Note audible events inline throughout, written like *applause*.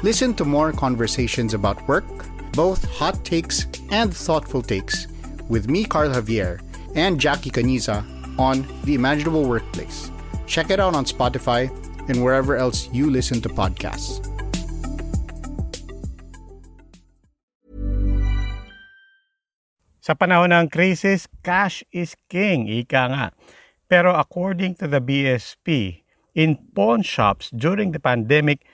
Listen to more conversations about work, both hot takes and thoughtful takes, with me, Carl Javier, and Jackie Caniza on The Imaginable Workplace. Check it out on Spotify and wherever else you listen to podcasts. Sa panahon ng crisis, cash is king, ika nga. Pero according to the BSP, in pawn shops during the pandemic,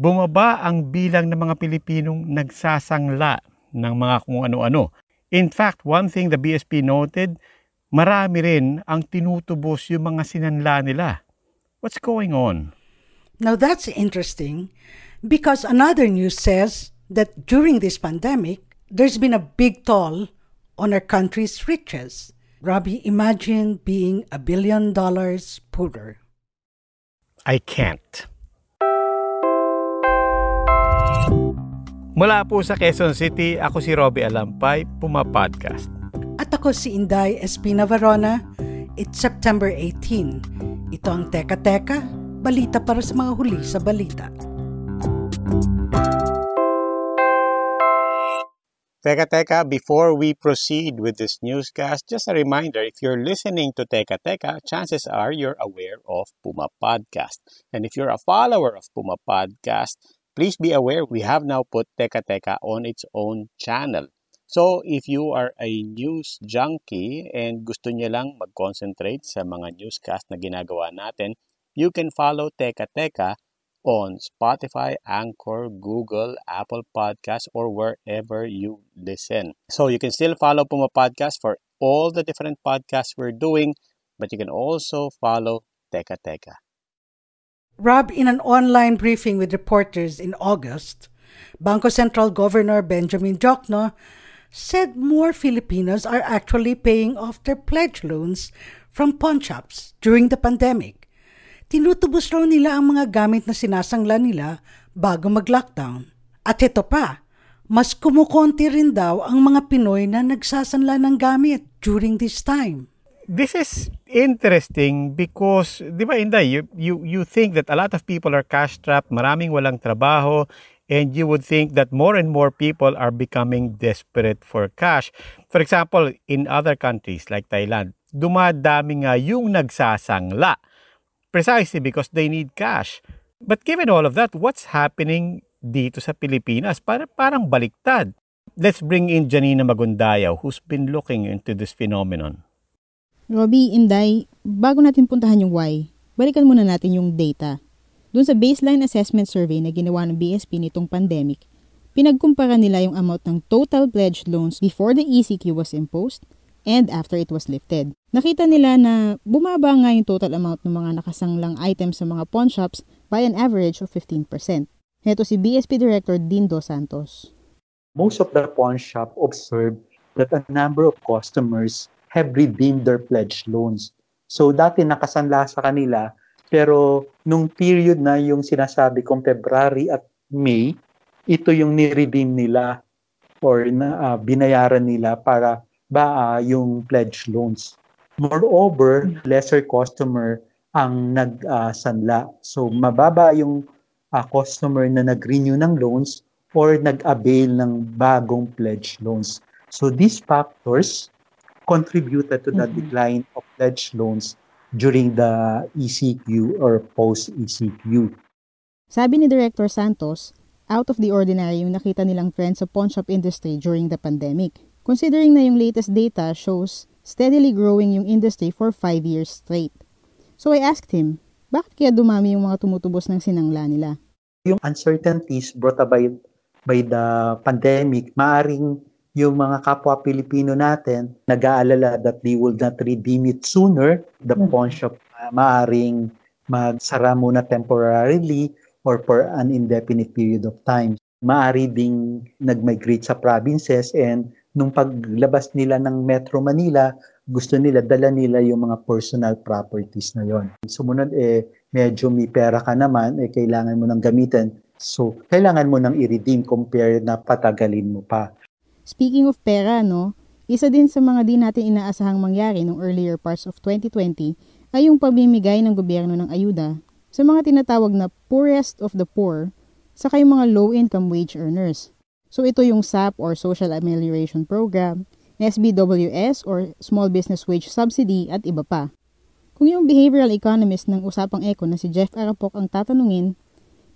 bumaba ang bilang ng mga Pilipinong nagsasangla ng mga kung ano-ano. In fact, one thing the BSP noted, marami rin ang tinutubos yung mga sinanla nila. What's going on? Now that's interesting because another news says that during this pandemic, there's been a big toll on our country's riches. Robbie, imagine being a billion dollars poorer. I can't. Mula po sa Quezon City, ako si Robbie Alampay, Puma Podcast. At ako si Inday Espina Varona. It's September 18. Ito ang Teka Teka, balita para sa mga huli sa balita. Teka Teka, before we proceed with this newscast, just a reminder, if you're listening to Teka Teka, chances are you're aware of Puma Podcast. And if you're a follower of Puma Podcast, Please be aware we have now put Teka Teka on its own channel. So, if you are a news junkie and gusto niyo lang mag-concentrate sa mga newscast na ginagawa natin, you can follow Teka Teka on Spotify, Anchor, Google, Apple Podcasts, or wherever you listen. So, you can still follow Puma Podcast for all the different podcasts we're doing, but you can also follow Teka Teka. Rob, in an online briefing with reporters in August, Bangko Central Governor Benjamin Jokno said more Filipinos are actually paying off their pledge loans from pawn shops during the pandemic. Tinutubos raw nila ang mga gamit na sinasangla nila bago mag-lockdown. At ito pa, mas kumukonti rin daw ang mga Pinoy na nagsasanla ng gamit during this time. This is interesting because, di ba Inday, you, you, you think that a lot of people are cash strapped, maraming walang trabaho, and you would think that more and more people are becoming desperate for cash. For example, in other countries like Thailand, dumadami nga yung nagsasangla precisely because they need cash. But given all of that, what's happening dito sa Pilipinas? Para, parang baliktad. Let's bring in Janina Magundayaw who's been looking into this phenomenon. Robbie, Inday, bago natin puntahan yung why, balikan muna natin yung data. Doon sa baseline assessment survey na ginawa ng BSP nitong pandemic, pinagkumpara nila yung amount ng total pledged loans before the ECQ was imposed and after it was lifted. Nakita nila na bumaba nga yung total amount ng mga nakasanglang items sa mga pawn shops by an average of 15%. Heto si BSP Director Dindo Santos. Most of the pawn shop observed that a number of customers have redeemed their pledge loans. So dati nakasanla sa kanila, pero nung period na yung sinasabi kong February at May, ito yung ni-redeem nila or na, uh, binayaran nila para ba uh, yung pledge loans. Moreover, lesser customer ang nagsanla. Uh, so mababa yung uh, customer na nag-renew ng loans or nag-avail ng bagong pledge loans. So these factors contributed to the mm-hmm. decline of pledge loans during the ECQ or post-ECQ. Sabi ni Director Santos, out of the ordinary yung nakita nilang trend sa pawn shop industry during the pandemic. Considering na yung latest data shows steadily growing yung industry for 5 years straight. So I asked him, bakit kaya dumami yung mga tumutubos ng sinangla nila? Yung uncertainties brought about by the pandemic, maaring yung mga kapwa Pilipino natin nag-aalala that they will not redeem it sooner, the pawn shop uh, maaring magsara muna temporarily or for an indefinite period of time. maari ding nag-migrate sa provinces and nung paglabas nila ng Metro Manila, gusto nila, dala nila yung mga personal properties na yon. Sumunod, eh, medyo may pera ka naman, eh, kailangan mo nang gamitin. So, kailangan mo nang i-redeem compare na patagalin mo pa. Speaking of pera, no, isa din sa mga di natin inaasahang mangyari noong earlier parts of 2020 ay yung pamimigay ng gobyerno ng ayuda sa mga tinatawag na poorest of the poor sa yung mga low-income wage earners. So ito yung SAP or Social Amelioration Program, SBWS or Small Business Wage Subsidy at iba pa. Kung yung behavioral economist ng Usapang Eco na si Jeff Arapok ang tatanungin,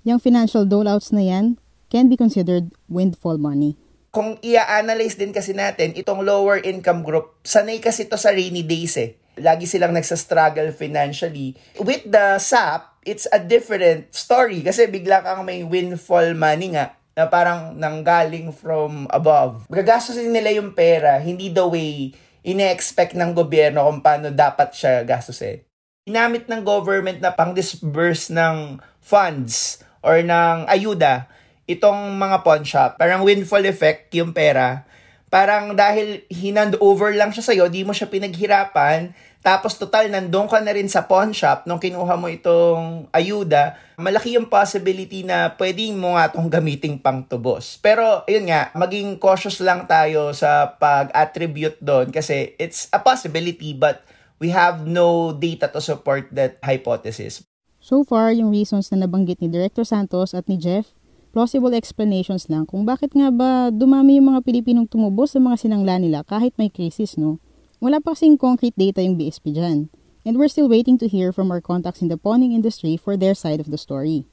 yung financial doleouts na yan can be considered windfall money. Kung i-analyze din kasi natin, itong lower income group, sanay kasi to sa rainy days eh. Lagi silang nagsa-struggle financially. With the SAP, it's a different story kasi bigla kang may windfall money nga na parang nanggaling from above. Gagastusin nila yung pera, hindi the way ine-expect ng gobyerno kung paano dapat siya gastusin. Ginamit ng government na pang-disburse ng funds or ng ayuda itong mga pawn shop. Parang windfall effect yung pera. Parang dahil hinand over lang siya sa'yo, di mo siya pinaghirapan, tapos total, nandun ka na rin sa pawn shop nung kinuha mo itong ayuda, malaki yung possibility na pwedeng mo nga itong gamiting pang tubos. Pero, yun nga, maging cautious lang tayo sa pag-attribute doon kasi it's a possibility but we have no data to support that hypothesis. So far, yung reasons na nabanggit ni Director Santos at ni Jeff, plausible explanations lang kung bakit nga ba dumami yung mga Pilipinong tumubos sa mga sinangla nila kahit may crisis, no? Wala pa kasing concrete data yung BSP dyan. And we're still waiting to hear from our contacts in the pawning industry for their side of the story.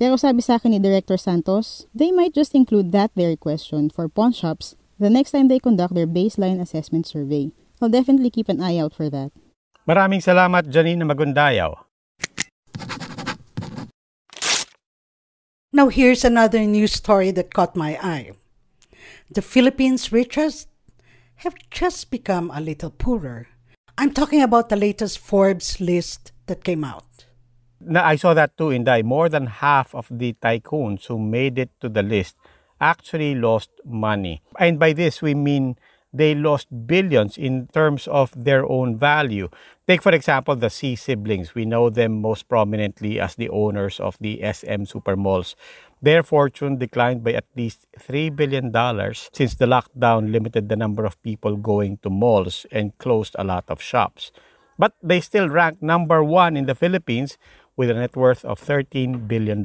Pero sabi sa akin ni Director Santos, they might just include that very question for pawn shops the next time they conduct their baseline assessment survey. I'll definitely keep an eye out for that. Maraming salamat, Janine Magundayaw. Now here's another news story that caught my eye. The Philippines' richest have just become a little poorer. I'm talking about the latest Forbes list that came out. Now, I saw that too, Inday. More than half of the tycoons who made it to the list actually lost money. And by this, we mean they lost billions in terms of their own value. Take, for example, the C siblings. We know them most prominently as the owners of the SM supermalls. Their fortune declined by at least $3 billion since the lockdown limited the number of people going to malls and closed a lot of shops. But they still rank number one in the Philippines with a net worth of $13 billion.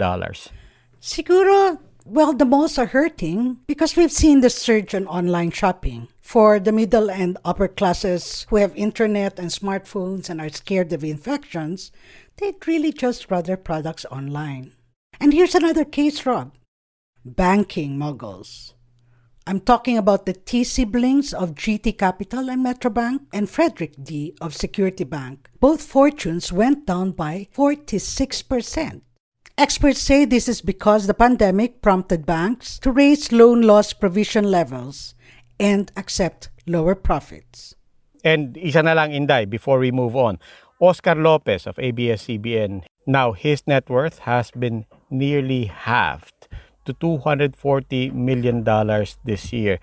Siguro, well, the malls are hurting because we've seen the surge in online shopping. For the middle and upper classes who have internet and smartphones and are scared of infections, they'd really just rather products online. And here's another case, Rob banking moguls. I'm talking about the T siblings of GT Capital and Metrobank and Frederick D of Security Bank. Both fortunes went down by 46%. Experts say this is because the pandemic prompted banks to raise loan loss provision levels and accept lower profits. And isa na lang, Inday, before we move on. Oscar Lopez of ABS-CBN, now his net worth has been nearly halved to $240 million this year.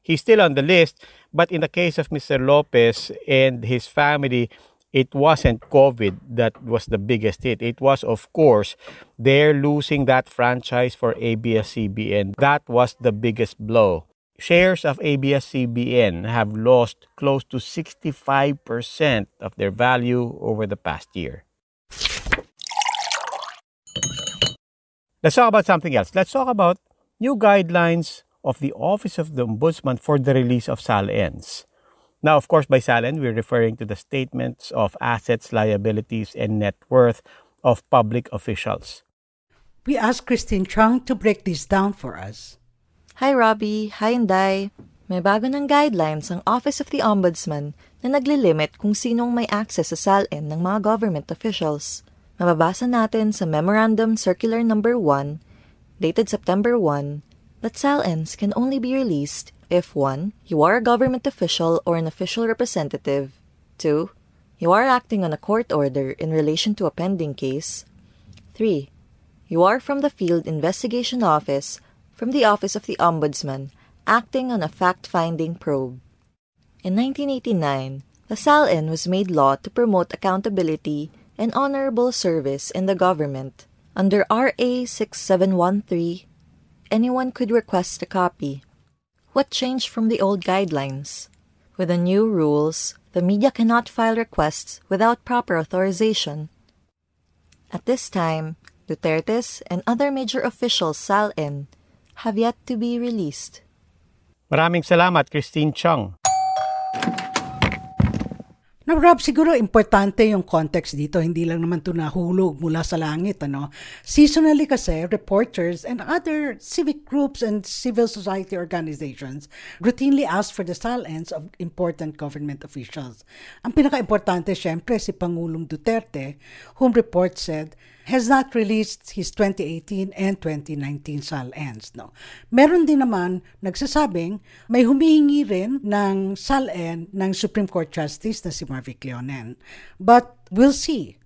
He's still on the list, but in the case of Mr. Lopez and his family, it wasn't COVID that was the biggest hit. It was, of course, they're losing that franchise for ABS-CBN. That was the biggest blow. Shares of ABS-CBN have lost close to 65% of their value over the past year. Let's talk about something else. Let's talk about new guidelines of the Office of the Ombudsman for the release of SALENs. Now, of course, by SALEN, we're referring to the statements of assets, liabilities, and net worth of public officials. We asked Christine Chung to break this down for us. Hi, Robbie. Hi, Inday. May bago ng guidelines ang Office of the Ombudsman na naglilimit kung sinong may access sa SALN ng mga government officials. Mababasa natin sa Memorandum Circular Number 1, dated September 1, that SALNs can only be released if 1. You are a government official or an official representative. 2. You are acting on a court order in relation to a pending case. 3. You are from the Field Investigation Office from the Office of the Ombudsman, acting on a fact-finding probe. In 1989, the SALN was made law to promote accountability and honorable service in the government. Under RA 6713, anyone could request a copy. What changed from the old guidelines? With the new rules, the media cannot file requests without proper authorization. At this time, Duterte's and other major officials SALN have yet to be released. Maraming salamat, Christine Chung. Now, Rob, siguro importante yung context dito. Hindi lang naman ito nahulog mula sa langit. Ano? Seasonally kasi, reporters and other civic groups and civil society organizations routinely ask for the silence of important government officials. Ang pinaka-importante, syempre, si Pangulong Duterte, whom reports said has not released his 2018 and 2019 SAL-ENs. No? Meron din naman nagsasabing may humihingi rin ng SAL-EN ng Supreme Court Justice na si Marvick Leonen. But we'll see.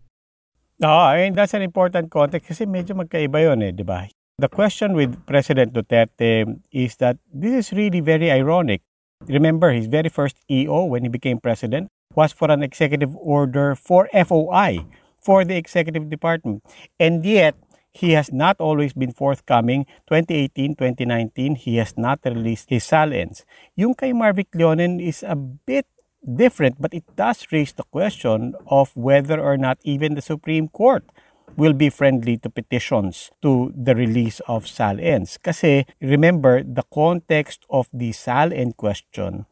Oo, oh, and that's an important context kasi medyo magkaiba yun eh, di ba? The question with President Duterte is that this is really very ironic. Remember, his very first EO when he became president was for an executive order for FOI, for the executive department. And yet, he has not always been forthcoming. 2018, 2019, he has not released his silence. Yung kay Marvick Leonen is a bit different, but it does raise the question of whether or not even the Supreme Court will be friendly to petitions to the release of SAL-ENs. Kasi remember, the context of the SAL-EN question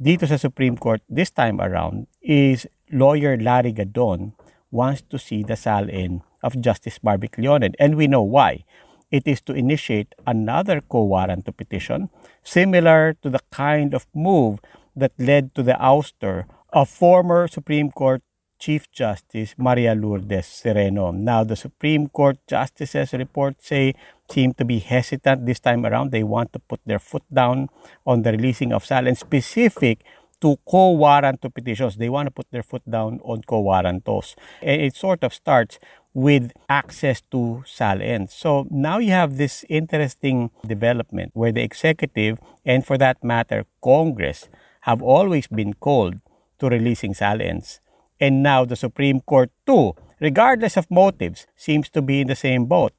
dito sa Supreme Court this time around is lawyer Larry Gadon wants to see the SAL-EN of Justice Marvick Leonen. And we know why. It is to initiate another co-warrant petition, similar to the kind of move that led to the ouster of former Supreme Court Chief Justice Maria Lourdes Sereno. Now, the Supreme Court justices reports say seem to be hesitant this time around. They want to put their foot down on the releasing of SAL specific to co-warrant to petitions. They want to put their foot down on co-warrantos. And it sort of starts with access to SALN. So now you have this interesting development where the executive and for that matter Congress have always been called to releasing SALNs. And now the Supreme Court too, regardless of motives, seems to be in the same boat.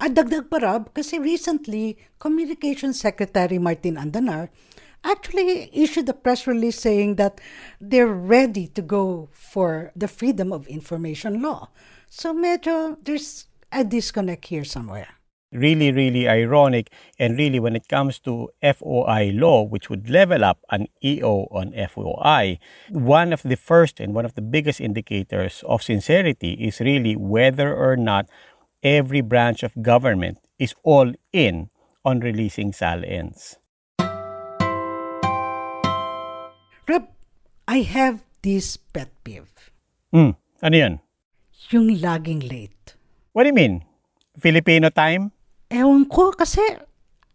At dagdag pa Rob, kasi recently, Communications Secretary Martin Andanar actually issued a press release saying that they're ready to go for the Freedom of Information law. So medyo there's a disconnect here somewhere. Really, really ironic. And really, when it comes to FOI law, which would level up an EO on FOI, one of the first and one of the biggest indicators of sincerity is really whether or not every branch of government is all in on releasing SAL-ENs. Rob, I have this pet peeve. Hmm, ano yan? Yung laging late. What do you mean? Filipino time? Ewan ko kasi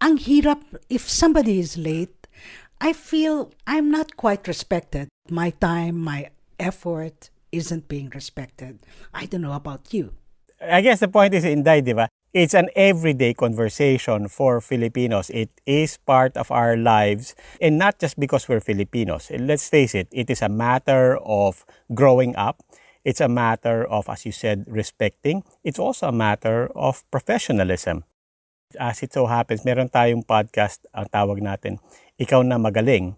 ang hirap if somebody is late, I feel I'm not quite respected. My time, my effort isn't being respected. I don't know about you. I guess the point is, Inday, di ba? It's an everyday conversation for Filipinos. It is part of our lives, and not just because we're Filipinos. Let's face it, it is a matter of growing up. It's a matter of, as you said, respecting. It's also a matter of professionalism. As it so happens, meron tayong podcast, ang tawag natin, Ikaw na Magaling.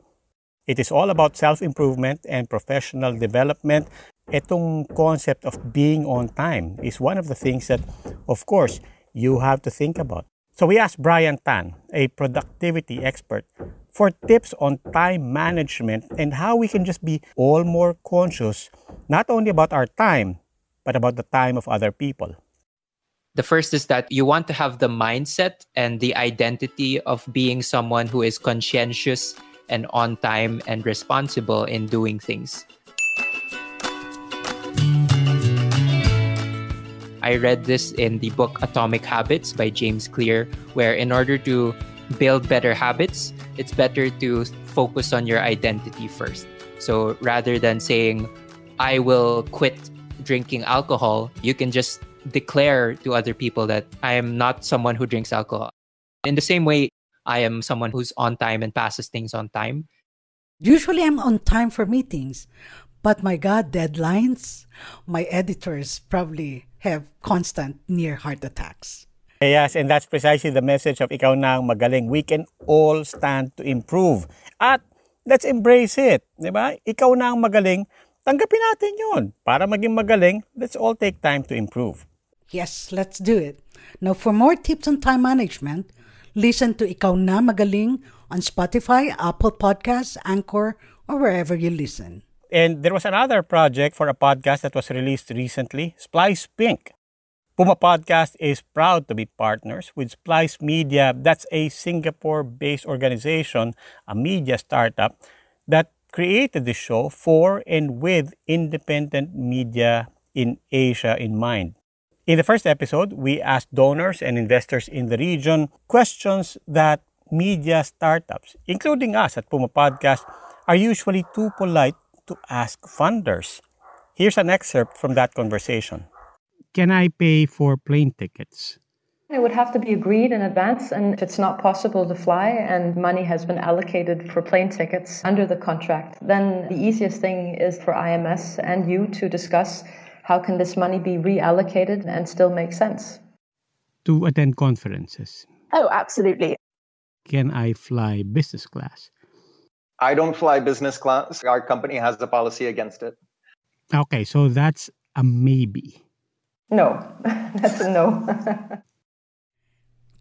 It is all about self-improvement and professional development. Itong concept of being on time is one of the things that, of course, you have to think about. So we asked Brian Tan, a productivity expert, for tips on time management and how we can just be all more conscious, not only about our time, but about the time of other people. The first is that you want to have the mindset and the identity of being someone who is conscientious and on time and responsible in doing things. I read this in the book Atomic Habits by James Clear, where in order to build better habits, it's better to focus on your identity first. So rather than saying, I will quit drinking alcohol, you can just declare to other people that I am not someone who drinks alcohol. In the same way, I am someone who's on time and passes things on time. Usually I'm on time for meetings, but my God, deadlines, my editors probably have constant near heart attacks. Yes, and that's precisely the message of Ikaw na ang magaling. We can all stand to improve. At let's embrace it. Di ba? Ikaw na ang magaling, tanggapin natin yun. Para maging magaling, let's all take time to improve. Yes, let's do it. Now, for more tips on time management, listen to Ikaw na Magaling on Spotify, Apple Podcasts, Anchor, or wherever you listen. And there was another project for a podcast that was released recently, Splice Pink. Puma Podcast is proud to be partners with Splice Media. That's a Singapore based organization, a media startup that created the show for and with independent media in Asia in mind. In the first episode, we asked donors and investors in the region questions that media startups, including us at Puma Podcast, are usually too polite to ask funders. Here's an excerpt from that conversation. Can I pay for plane tickets? It would have to be agreed in advance, and if it's not possible to fly and money has been allocated for plane tickets under the contract, then the easiest thing is for IMS and you to discuss how can this money be reallocated and still make sense. To attend conferences. Oh, absolutely. Can I fly business class? I don't fly business class. Our company has a policy against it. Okay, so that's a maybe. No, *laughs* that's a no. *laughs*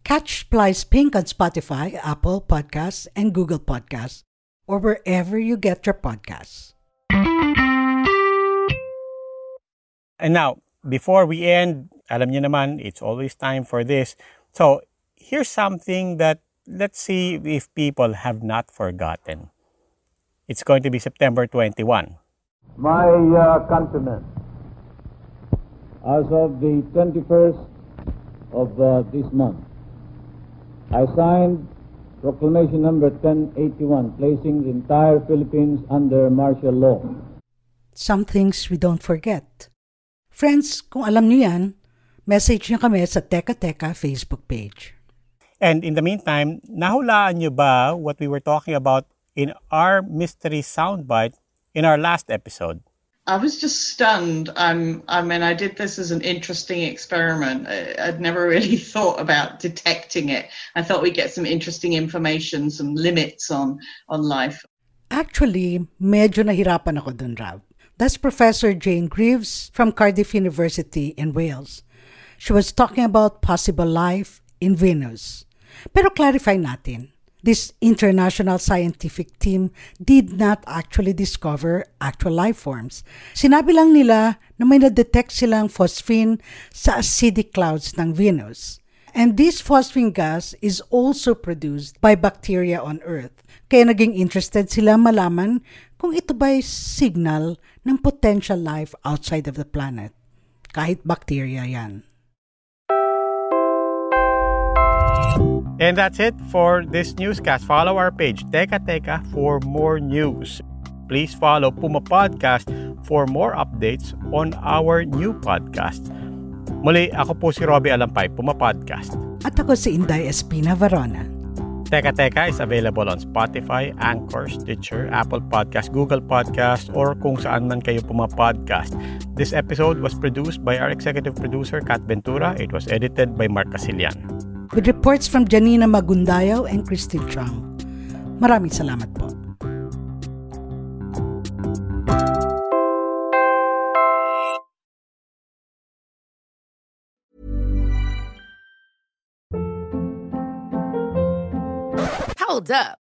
Catch Splice Pink on Spotify, Apple Podcasts, and Google Podcasts, or wherever you get your podcasts. And now, before we end, alam niyo naman, it's always time for this. So, here's something that let's see if people have not forgotten. It's going to be September 21. My uh, countrymen, as of the 21st of uh, this month, I signed Proclamation number 1081, placing the entire Philippines under martial law. Some things we don't forget. Friends, kung alam niyo yan, message niyo kami sa Teka Teka Facebook page. And in the meantime, nahulaan niyo ba what we were talking about in our mystery soundbite in our last episode? I was just stunned. Um, I mean, I did this as an interesting experiment. I, would never really *laughs* thought about detecting it. I thought we'd get some interesting information, some limits on on life. Actually, medyo nahirapan ako dun, Rav. That's Professor Jane Greaves from Cardiff University in Wales. She was talking about possible life in Venus. Pero clarify natin. This international scientific team did not actually discover actual life forms. Sinabi lang nila na may na-detect silang phosphine sa acidic clouds ng Venus. And this phosphine gas is also produced by bacteria on Earth. Kaya naging interested sila malaman kung ito ba'y signal ng potential life outside of the planet. Kahit bacteria yan. And that's it for this newscast. Follow our page, Teka Teka, for more news. Please follow Puma Podcast for more updates on our new podcast. Muli, ako po si Robbie Alampay, Puma Podcast. At ako si Inday Espina Varona. Teka Teka is available on Spotify, Anchor, Stitcher, Apple Podcast, Google Podcast, or kung saan man kayo Puma Podcast. This episode was produced by our executive producer, Kat Ventura. It was edited by Mark Casilian with reports from Janina Magundayaw and Christine Chang. Maraming salamat po. Hold up.